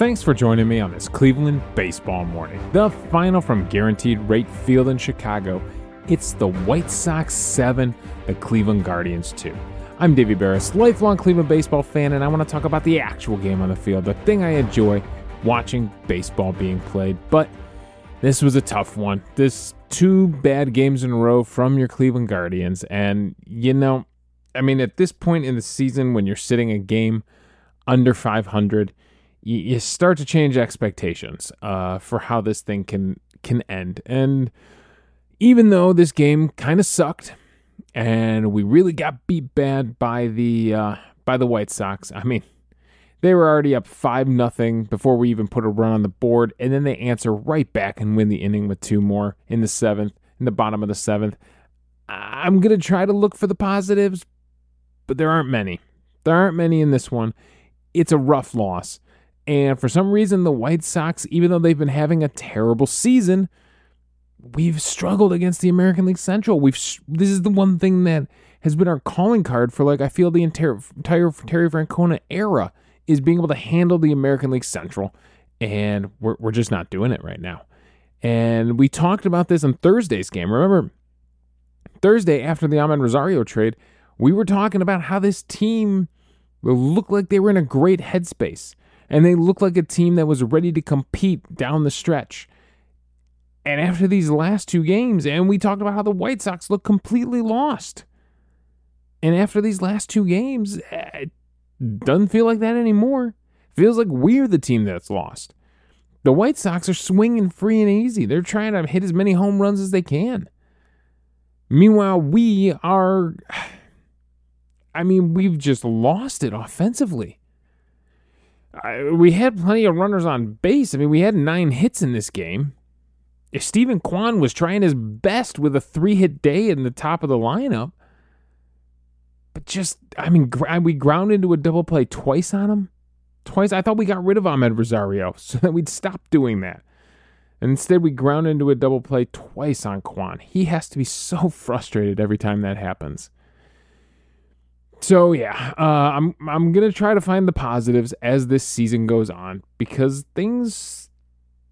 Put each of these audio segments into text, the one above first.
Thanks for joining me on this Cleveland baseball morning. The final from Guaranteed Rate Field in Chicago. It's the White Sox 7, the Cleveland Guardians 2. I'm Davey Berris, lifelong Cleveland baseball fan, and I want to talk about the actual game on the field, the thing I enjoy watching baseball being played. But this was a tough one. This two bad games in a row from your Cleveland Guardians. And, you know, I mean, at this point in the season, when you're sitting a game under 500, you, you start to change expectations uh, for how this thing can can end. And even though this game kind of sucked, and we really got beat bad by the uh, by the White Sox, I mean, they were already up five nothing before we even put a run on the board, and then they answer right back and win the inning with two more in the seventh, in the bottom of the seventh. I'm gonna try to look for the positives, but there aren't many. There aren't many in this one. It's a rough loss. And for some reason, the White Sox, even though they've been having a terrible season, we've struggled against the American League Central. We've this is the one thing that has been our calling card for like I feel the entire, entire Terry Francona era is being able to handle the American League Central, and we're we're just not doing it right now. And we talked about this on Thursday's game. Remember, Thursday after the Amed Rosario trade, we were talking about how this team looked like they were in a great headspace and they looked like a team that was ready to compete down the stretch. And after these last two games, and we talked about how the White Sox look completely lost. And after these last two games, eh, it doesn't feel like that anymore. Feels like we're the team that's lost. The White Sox are swinging free and easy. They're trying to hit as many home runs as they can. Meanwhile, we are. I mean, we've just lost it offensively we had plenty of runners on base. I mean, we had nine hits in this game. If Steven Kwan was trying his best with a three hit day in the top of the lineup, but just, I mean, we ground into a double play twice on him. Twice. I thought we got rid of Amed Rosario so that we'd stop doing that. And instead, we ground into a double play twice on Kwan. He has to be so frustrated every time that happens. So yeah, uh, I'm I'm gonna try to find the positives as this season goes on because things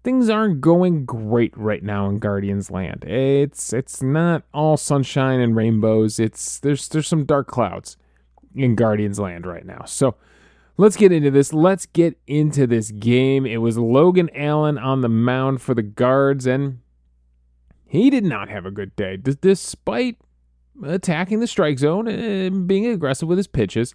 things aren't going great right now in Guardians Land. It's it's not all sunshine and rainbows. It's there's there's some dark clouds in Guardians Land right now. So let's get into this. Let's get into this game. It was Logan Allen on the mound for the Guards, and he did not have a good day, D- despite attacking the strike zone and being aggressive with his pitches.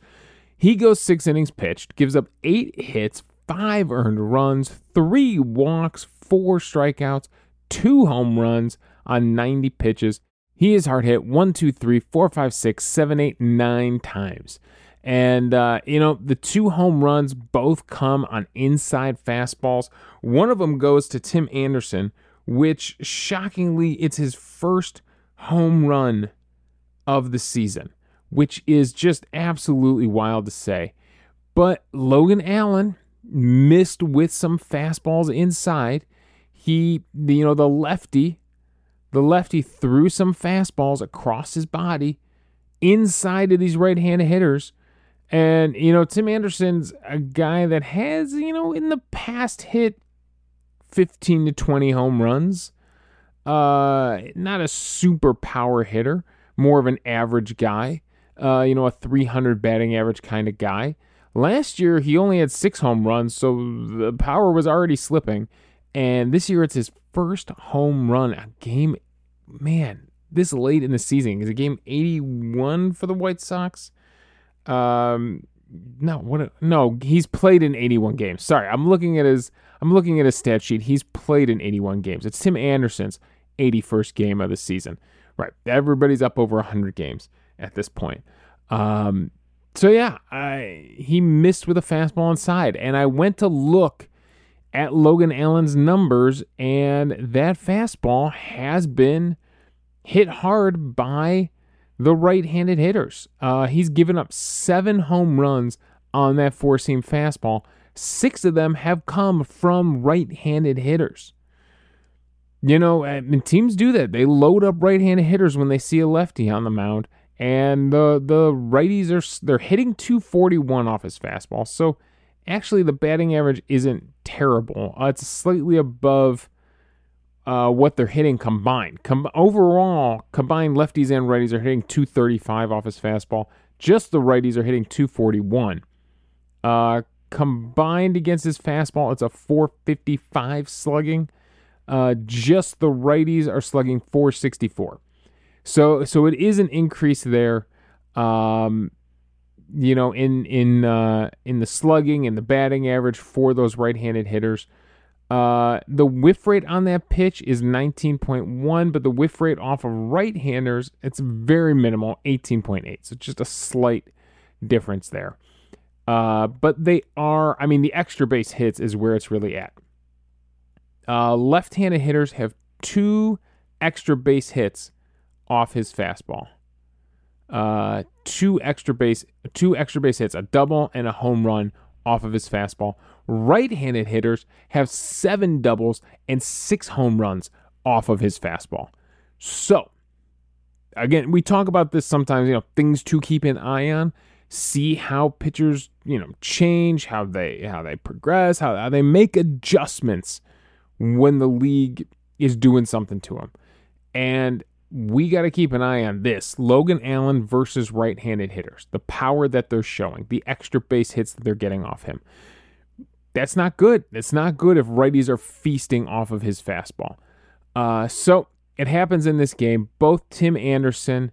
He goes six innings pitched, gives up eight hits, five earned runs, three walks, four strikeouts, two home runs on 90 pitches. He is hard hit one, two, three, four, five, six, seven, eight, nine times. And, uh, you know, the two home runs both come on inside fastballs. One of them goes to Tim Anderson, which shockingly, it's his first home run of the season, which is just absolutely wild to say. But Logan Allen missed with some fastballs inside. He, you know, the lefty, the lefty threw some fastballs across his body inside of these right handed hitters. And, you know, Tim Anderson's a guy that has, you know, in the past hit 15 to 20 home runs. Uh, not a super power hitter, more of an average guy, uh, you know, a 300 batting average kind of guy. Last year, he only had six home runs, so the power was already slipping. And this year, it's his first home run. A game, man, this late in the season. Is a game 81 for the White Sox? Um, no, what? No, he's played in 81 games. Sorry, I'm looking at his. I'm looking at his stat sheet. He's played in 81 games. It's Tim Anderson's 81st game of the season. Right. Everybody's up over 100 games at this point. Um, so, yeah, I, he missed with a fastball inside. And I went to look at Logan Allen's numbers, and that fastball has been hit hard by the right handed hitters. Uh, he's given up seven home runs on that four seam fastball. Six of them have come from right handed hitters. You know, and teams do that. They load up right-handed hitters when they see a lefty on the mound, and the the righties are they're hitting 241 off his fastball. So actually, the batting average isn't terrible. Uh, it's slightly above uh, what they're hitting combined. Com- overall, combined lefties and righties are hitting 235 off his fastball. Just the righties are hitting 241. Uh, combined against his fastball, it's a 455 slugging. Uh, just the righties are slugging 464. So so it is an increase there. Um, you know, in in uh, in the slugging and the batting average for those right-handed hitters. Uh, the whiff rate on that pitch is 19.1, but the whiff rate off of right-handers it's very minimal, 18.8. So just a slight difference there. Uh, but they are, I mean, the extra base hits is where it's really at. Uh, left-handed hitters have two extra base hits off his fastball. Uh, two extra base, two extra base hits, a double and a home run off of his fastball. Right-handed hitters have seven doubles and six home runs off of his fastball. So, again, we talk about this sometimes. You know, things to keep an eye on. See how pitchers, you know, change, how they how they progress, how, how they make adjustments when the league is doing something to him. And we got to keep an eye on this Logan Allen versus right handed hitters, the power that they're showing, the extra base hits that they're getting off him. That's not good. It's not good if righties are feasting off of his fastball. Uh, so it happens in this game. Both Tim Anderson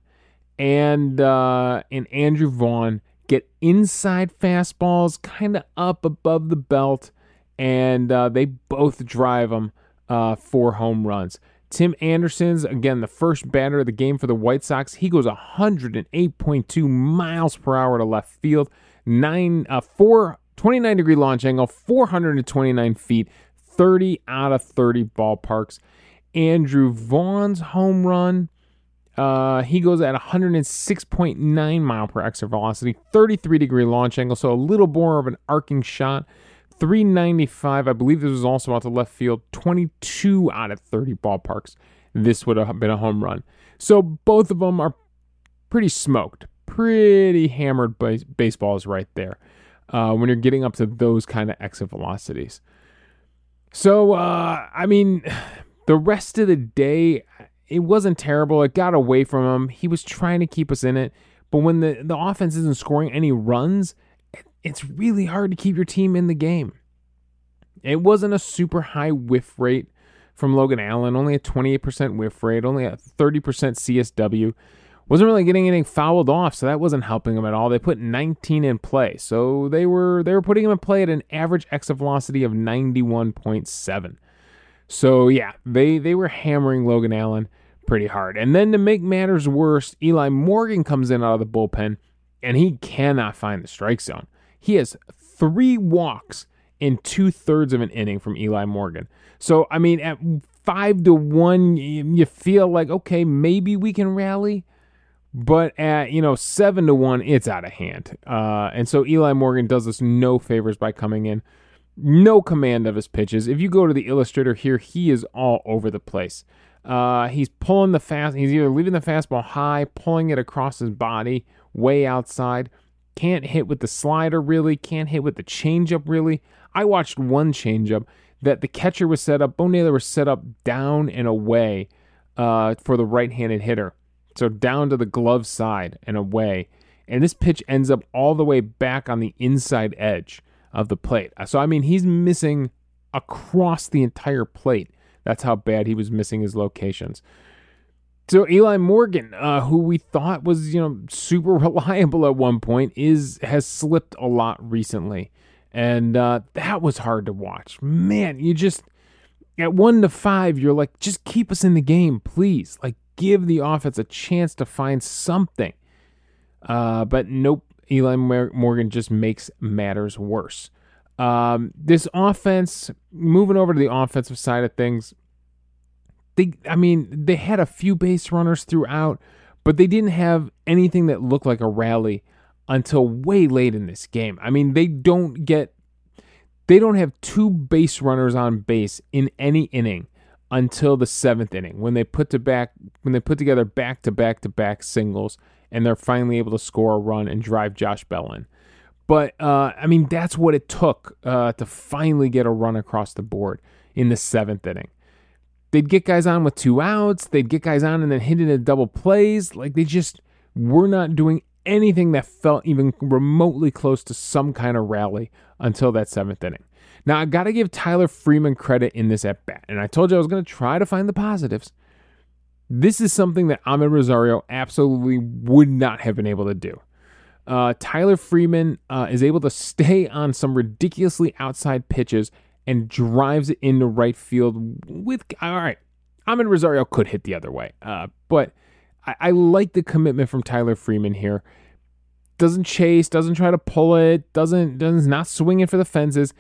and uh, and Andrew Vaughn get inside fastballs, kind of up above the belt, and uh, they both drive them uh, for home runs. Tim Anderson's, again, the first batter of the game for the White Sox. He goes 108.2 miles per hour to left field, nine, uh, four, 29 degree launch angle, 429 feet, 30 out of 30 ballparks. Andrew Vaughn's home run, uh, he goes at 106.9 mile per exit velocity, 33 degree launch angle, so a little more of an arcing shot. 395. I believe this was also out to left field. 22 out of 30 ballparks. This would have been a home run. So both of them are pretty smoked, pretty hammered base- baseballs right there uh, when you're getting up to those kind of exit velocities. So, uh, I mean, the rest of the day, it wasn't terrible. It got away from him. He was trying to keep us in it. But when the, the offense isn't scoring any runs, it's really hard to keep your team in the game. It wasn't a super high whiff rate from Logan Allen, only a 28% whiff rate, only a 30% CSW. Wasn't really getting anything fouled off, so that wasn't helping him at all. They put 19 in play, so they were they were putting him in play at an average exit velocity of 91.7. So yeah, they they were hammering Logan Allen pretty hard. And then to make matters worse, Eli Morgan comes in out of the bullpen, and he cannot find the strike zone. He has three walks in two thirds of an inning from Eli Morgan. So, I mean, at five to one, you feel like, okay, maybe we can rally. But at, you know, seven to one, it's out of hand. Uh, and so Eli Morgan does us no favors by coming in. No command of his pitches. If you go to the illustrator here, he is all over the place. Uh, he's pulling the fast. He's either leaving the fastball high, pulling it across his body, way outside, can't hit with the slider really. Can't hit with the changeup really. I watched one changeup that the catcher was set up. Bo Naylor was set up down and away uh, for the right-handed hitter, so down to the glove side and away. And this pitch ends up all the way back on the inside edge of the plate. So I mean, he's missing across the entire plate. That's how bad he was missing his locations. So Eli Morgan, uh, who we thought was you know super reliable at one point, is has slipped a lot recently, and uh, that was hard to watch. Man, you just at one to five, you're like, just keep us in the game, please. Like, give the offense a chance to find something. Uh, but nope, Eli Morgan just makes matters worse. Um, this offense, moving over to the offensive side of things, they I mean, they had a few base runners throughout, but they didn't have anything that looked like a rally until way late in this game. I mean, they don't get they don't have two base runners on base in any inning until the seventh inning when they put to back when they put together back to back to back singles and they're finally able to score a run and drive Josh Bell in. But uh, I mean, that's what it took uh, to finally get a run across the board in the seventh inning. They'd get guys on with two outs. They'd get guys on and then hit into double plays. Like they just were not doing anything that felt even remotely close to some kind of rally until that seventh inning. Now, I got to give Tyler Freeman credit in this at bat. And I told you I was going to try to find the positives. This is something that Amed Rosario absolutely would not have been able to do. Uh, Tyler Freeman uh, is able to stay on some ridiculously outside pitches and drives it into right field with. All right, Amed Rosario could hit the other way, uh, but I, I like the commitment from Tyler Freeman here. Doesn't chase, doesn't try to pull it, doesn't does not swing it for the fences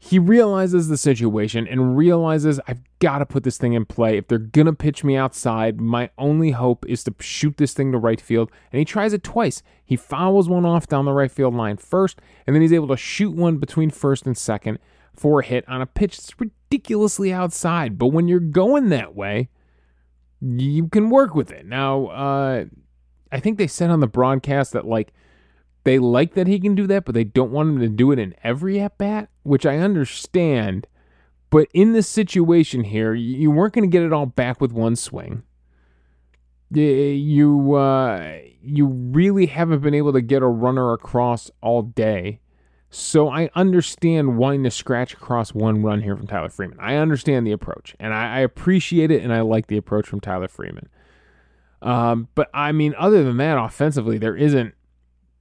he realizes the situation and realizes I've got to put this thing in play. If they're to pitch me outside, my only hope is to shoot this thing to right field. And he tries it twice. He fouls one off down the right field line first, and then he's able to shoot one between first and second for a hit on a pitch that's ridiculously outside. But when you're going that way, you can work with it. Now, uh, I think they said on the broadcast that, like, they like that he can do that, but they don't want him to do it in every at bat, which I understand. But in this situation here, you weren't going to get it all back with one swing. You uh, you really haven't been able to get a runner across all day. So I understand wanting to scratch across one run here from Tyler Freeman. I understand the approach, and I, I appreciate it, and I like the approach from Tyler Freeman. Um, but I mean, other than that, offensively, there isn't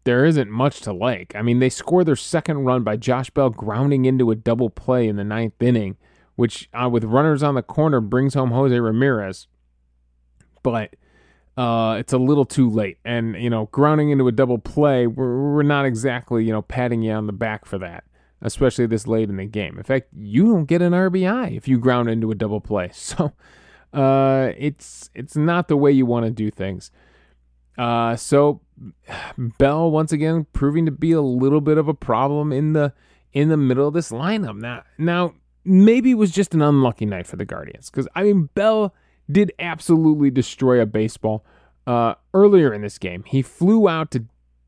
there isn't much to like. I mean, they score their second run by Josh Bell grounding into a double play in the ninth inning, which uh, with runners on the corner brings home Jose Ramirez. But uh, it's a little too late. And, you know, grounding into a double play, we're, we're not exactly, you know, patting you on the back for that, especially this late in the game. In fact, you don't get an RBI if you ground into a double play. So uh, it's it's not the way you want to do things. Uh, so Bell once again proving to be a little bit of a problem in the in the middle of this lineup. Now, now maybe it was just an unlucky night for the Guardians because I mean Bell did absolutely destroy a baseball uh, earlier in this game. He flew out to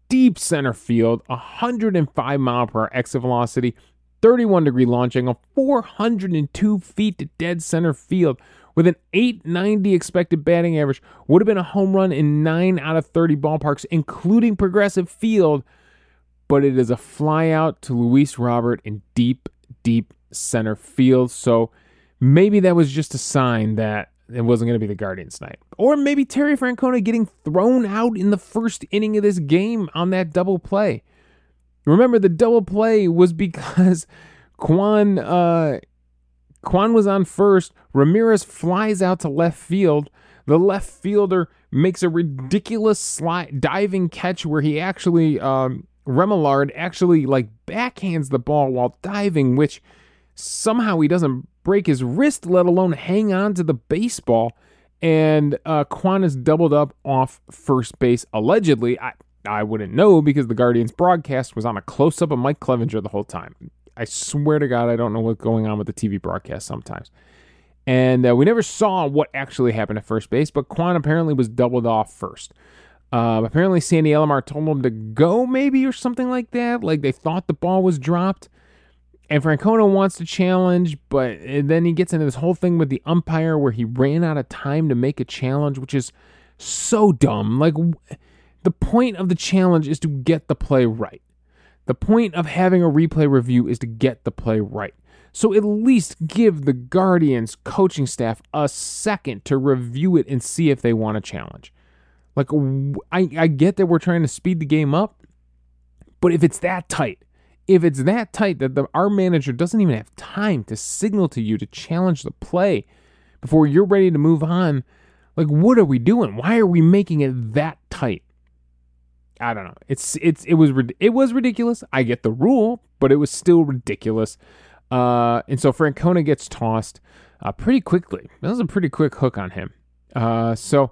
deep center field, 105 mile per hour exit velocity, 31 degree launching, a 402 feet to dead center field with an 890 expected batting average, would have been a home run in 9 out of 30 ballparks, including Progressive Field. But it is a fly out to Luis Robert in deep, deep center field. So maybe that was just a sign that it wasn't going to be the Guardians night. Or maybe Terry Francona getting thrown out in the first inning of this game on that double play. Remember, the double play was because Kwan uh, Kwan was on first. Ramirez flies out to left field. The left fielder makes a ridiculous slide diving catch where he actually um, Remillard actually like backhands the ball while diving, which somehow he doesn't break his wrist, let alone hang on to the baseball. And uh, Kwan is doubled up off first base allegedly. I I wouldn't know because the Guardians broadcast was on a close up of Mike Clevinger the whole time. I swear to God, I don't know what's going on with the TV broadcast sometimes. And uh, we never saw what actually happened at first base, but Kwan apparently was doubled off first. Uh, apparently, Sandy Alomar told him to go, maybe, or something like that. Like they thought the ball was dropped. And Francona wants to challenge, but eh, then he gets into this whole thing with the umpire where he ran out of time to make a challenge, which is so dumb. Like, the point of the challenge is to get the play right. The point of having a replay review is to get the play right. So at least give the Guardians coaching staff a second to review it and see if they want to challenge. Like, I, I get that we're trying to speed the game up, but if it's that tight, if it's that tight that the, our manager doesn't even have time to signal to you to challenge the play before you're ready to move on, like, what are we doing? Why are we making it that tight? I don't know. It's it's it was it was ridiculous. I get the rule, but it was still ridiculous. Uh, and so Francona gets tossed uh, pretty quickly. That was a pretty quick hook on him. Uh, so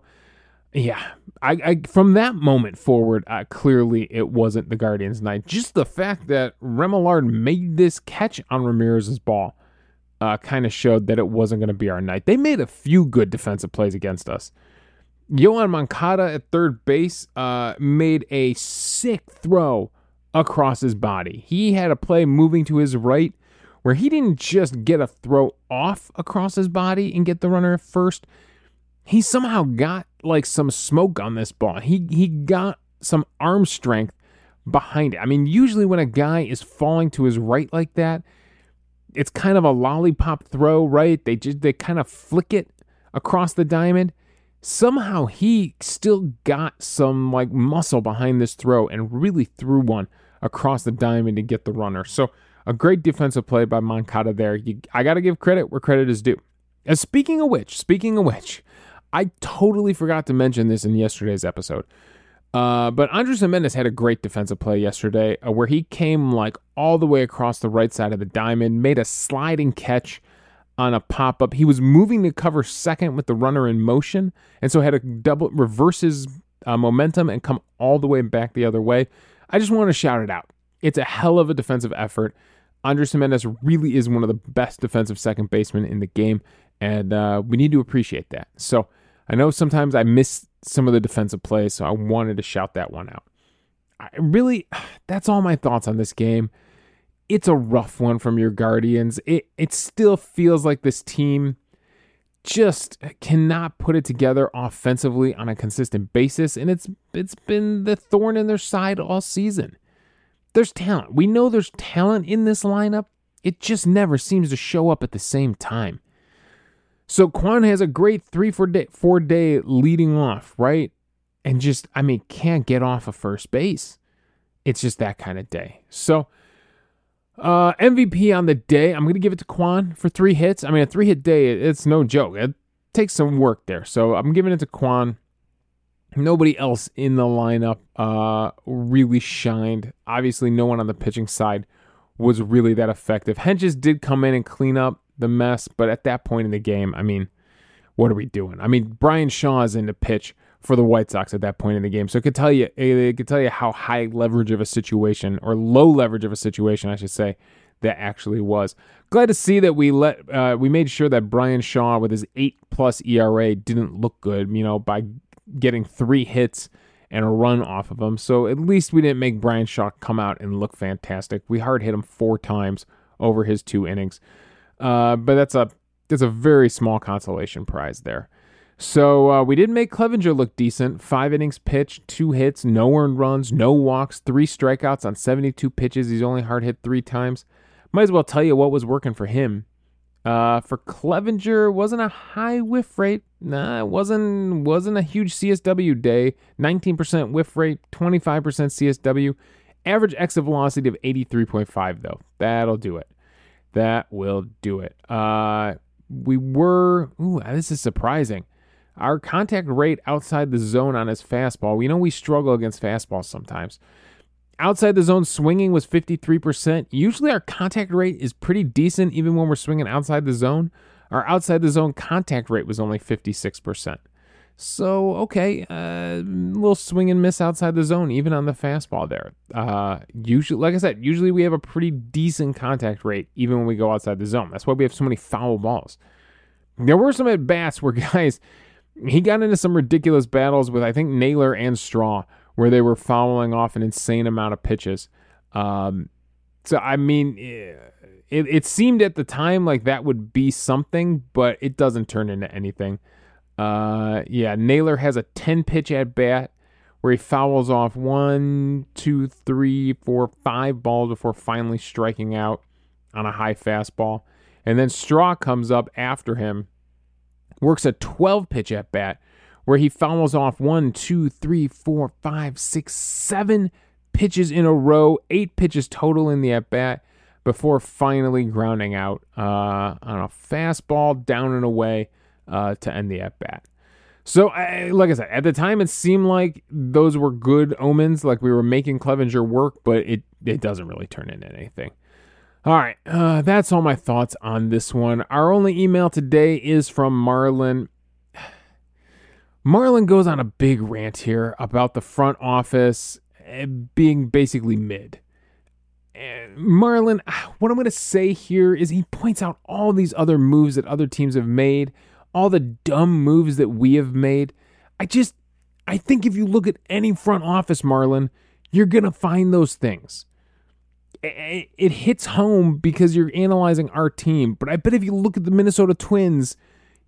yeah, I, I from that moment forward, uh, clearly it wasn't the Guardians' night. Just the fact that Remillard made this catch on Ramirez's ball uh, kind of showed that it wasn't going to be our night. They made a few good defensive plays against us. Yoan Moncada at third base uh, made a sick throw across his body. He had a play moving to his right where he didn't just get a throw off across his body and get the runner first. He somehow got like some smoke on this ball. He he got some arm strength behind it. I mean, usually when a guy is falling to his right like that, it's kind of a lollipop throw, right? They just they kind of flick it across the diamond. Somehow he still got some like muscle behind this throw and really threw one across the diamond to get the runner. So a great defensive play by Moncada there. You, I got to give credit where credit is due. And speaking of which, speaking of which, I totally forgot to mention this in yesterday's episode. Uh, but Andres Gimenez had a great defensive play yesterday uh, where he came like all the way across the right side of the diamond, made a sliding catch on a pop up. He was moving to cover second with the runner in motion, and so had a double reverses uh, momentum and come all the way back the other way. I just want to shout it out. It's a hell of a defensive effort. Andres Gimenez really is one of the best defensive second basemen in the game, and uh, we need to appreciate that. So I know sometimes I miss some of the defensive plays, so I wanted to shout that one out. I really, that's all my thoughts on this game. It's a rough one from your Guardians. It it still feels like this team just cannot put it together offensively on a consistent basis, and it's it's been the thorn in their side all season. There's talent. We know there's talent in this lineup. It just never seems to show up at the same time. So Kwan has a great three four day four day leading off, right? And just I mean can't get off of first base. It's just that kind of day. So uh MVP on the day, I'm gonna give it to Kwan for three hits. I mean a three hit day, it's no joke. It takes some work there. So I'm giving it to Kwan. Nobody else in the lineup uh really shined. Obviously, no one on the pitching side was really that effective. Hentges did come in and clean up the mess. But at that point in the game, I mean, what are we doing? I mean, Bryan Shaw is in the pitch for the White Sox at that point in the game, so it could tell you it could tell you how high leverage of a situation or low leverage of a situation, I should say, that actually was. Glad to see that we let uh, we made sure that Bryan Shaw with his eight plus ERA didn't look good. You know, by getting three hits and a run off of him. So at least we didn't make Bryan Shaw come out and look fantastic. We hard hit him four times over his two innings. Uh, but that's a that's a very small consolation prize there. So uh, we did make Clevinger look decent. Five innings pitched, two hits, no earned runs, no walks, three strikeouts on 72 pitches. He's only hard hit three times. Might as well tell you what was working for him. Uh, for Clevinger, wasn't a high whiff rate. Nah, it wasn't wasn't a huge CSW day. 19% whiff rate, 25% CSW. Average exit velocity of 83.5 though. That'll do it. That will do it. Uh, we were, ooh, this is surprising. Our contact rate outside the zone on his fastball, we know we struggle against fastballs sometimes. Outside the zone swinging was 53%. Usually our contact rate is pretty decent even when we're swinging outside the zone. Our outside the zone contact rate was only 56%. So okay, a uh, little swing and miss outside the zone, even on the fastball there. Uh, usually, like I said, usually we have a pretty decent contact rate, even when we go outside the zone. That's why we have so many foul balls. There were some at bats where guys, he got into some ridiculous battles with I think Naylor and Straw, where they were fouling off an insane amount of pitches. Um, so I mean, it, it seemed at the time like that would be something, but it doesn't turn into anything. Uh, yeah, Naylor has a 10 pitch at bat where he fouls off one, two, three, four, five balls before finally striking out on a high fastball. And then Straw comes up after him, works a 12 pitch at bat where he fouls off one, two, three, four, five, six, seven pitches in a row, eight pitches total in the at bat before finally grounding out uh, on a fastball down and away uh, to end the at bat. So, I, like I said, at the time it seemed like those were good omens, like we were making Clevinger work, but it it doesn't really turn into anything. All right, uh, that's all my thoughts on this one. Our only email today is from Marlin. Marlin goes on a big rant here about the front office eh, being basically mid. Marlin, what I'm going to say here is he points out all these other moves that other teams have made all the dumb moves that we have made. I just, I think if you look at any front office, Marlon, You're going to find those things. It hits home because you're analyzing our team. But I bet if you look at the Minnesota Twins,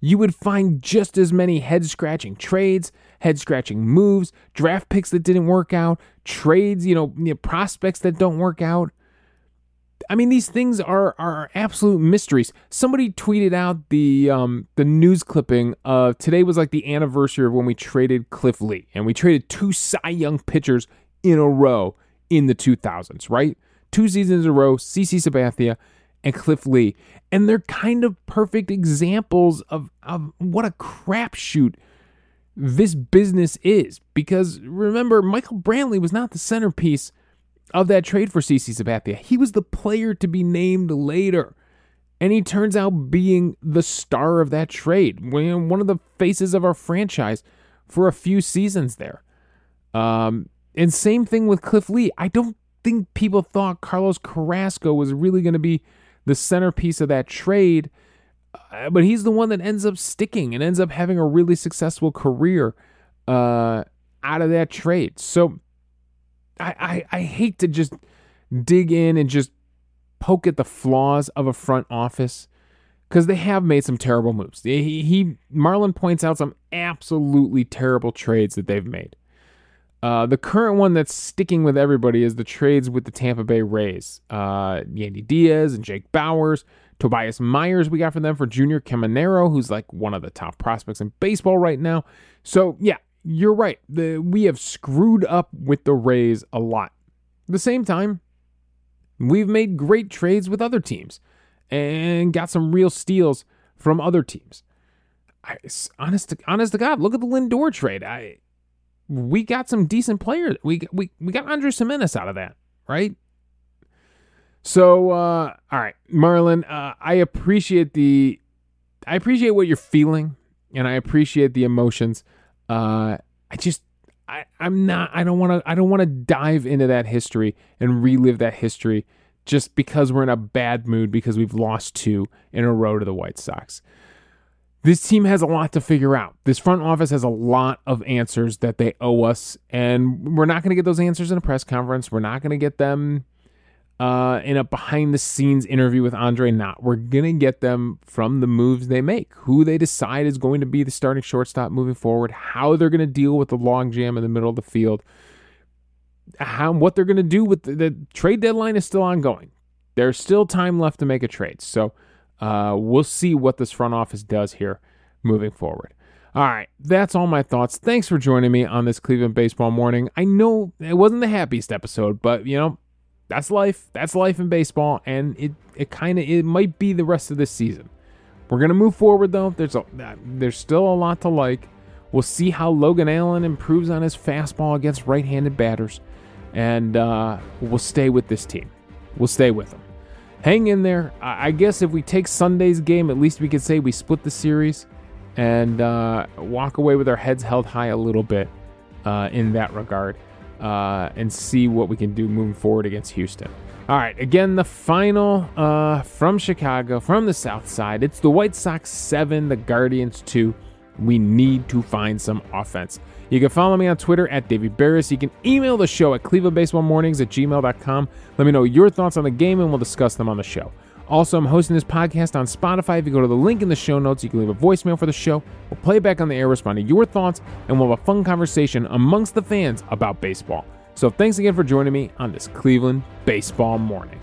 you would find just as many head scratching trades, head scratching moves, draft picks that didn't work out, trades, you know, prospects that don't work out. I mean, these things are are absolute mysteries. Somebody tweeted out the um, the news clipping of today was like the anniversary of when we traded Cliff Lee, and we traded two Cy Young pitchers in a row in the 2000s, right? Two seasons in a row, CC Sabathia and Cliff Lee, and they're kind of perfect examples of of what a crapshoot this business is. Because remember, Michael Brantley was not the centerpiece of that trade for CC Sabathia. He was the player to be named later. And he turns out being the star of that trade, one of the faces of our franchise for a few seasons there. Um, and same thing with Cliff Lee. I don't think people thought Carlos Carrasco was really going to be the centerpiece of that trade, uh, but he's the one that ends up sticking and ends up having a really successful career uh, out of that trade. So I, I, I hate to just dig in and just poke at the flaws of a front office because they have made some terrible moves. He, he Marlon points out some absolutely terrible trades that they've made. Uh, the current one that's sticking with everybody is the trades with the Tampa Bay Rays. Uh, Yandy Diaz and Jake Bauers, Tobias Myers, we got from them for Junior Caminero, who's like one of the top prospects in baseball right now. So yeah, you're right. The, we have screwed up with the Rays a lot. At the same time, we've made great trades with other teams and got some real steals from other teams. I, honest, to, honest to God, look at the Lindor trade. I, we got some decent players. We we we got Andres Gimenez out of that, right? So, uh, all right, Marlon, uh, I appreciate the, I appreciate what you're feeling, and I appreciate the emotions. Uh, I just I, I'm not I don't want to I don't want to dive into that history and relive that history just because we're in a bad mood because we've lost two in a row to the White Sox. This team has a lot to figure out. This front office has a lot of answers that they owe us, and we're not going to get those answers in a press conference. We're not going to get them uh, in a behind the scenes interview with Andre Knott. We're going to get them from the moves they make, who they decide is going to be the starting shortstop moving forward, how they're going to deal with the long jam in the middle of the field, how what they're going to do with the, the, trade deadline is still ongoing. There's still time left to make a trade. So uh, we'll see what this front office does here moving forward. All right, that's all my thoughts. Thanks for joining me on this Cleveland baseball morning. I know it wasn't the happiest episode, but you know, that's life. That's life in baseball, and it it kind of it might be the rest of this season. We're gonna move forward though. There's a there's still a lot to like. We'll see how Logan Allen improves on his fastball against right-handed batters, and uh, we'll stay with this team. We'll stay with them. Hang in there. I guess if we take Sunday's game, at least we could say we split the series and uh, walk away with our heads held high a little bit uh, in that regard uh, and see what we can do moving forward against Houston. All right, again, the final uh, from Chicago, from the South Side. It's the White Sox 7, the Guardians 2. We need to find some offense. You can follow me on Twitter at Davey Berris. You can email the show at clevelandbaseballmornings at gmail.com. Let me know your thoughts on the game and we'll discuss them on the show. Also, I'm hosting this podcast on Spotify. If you go to the link in the show notes, you can leave a voicemail for the show. We'll play back on the air, respond to your thoughts, and we'll have a fun conversation amongst the fans about baseball. So thanks again for joining me on this Cleveland baseball morning.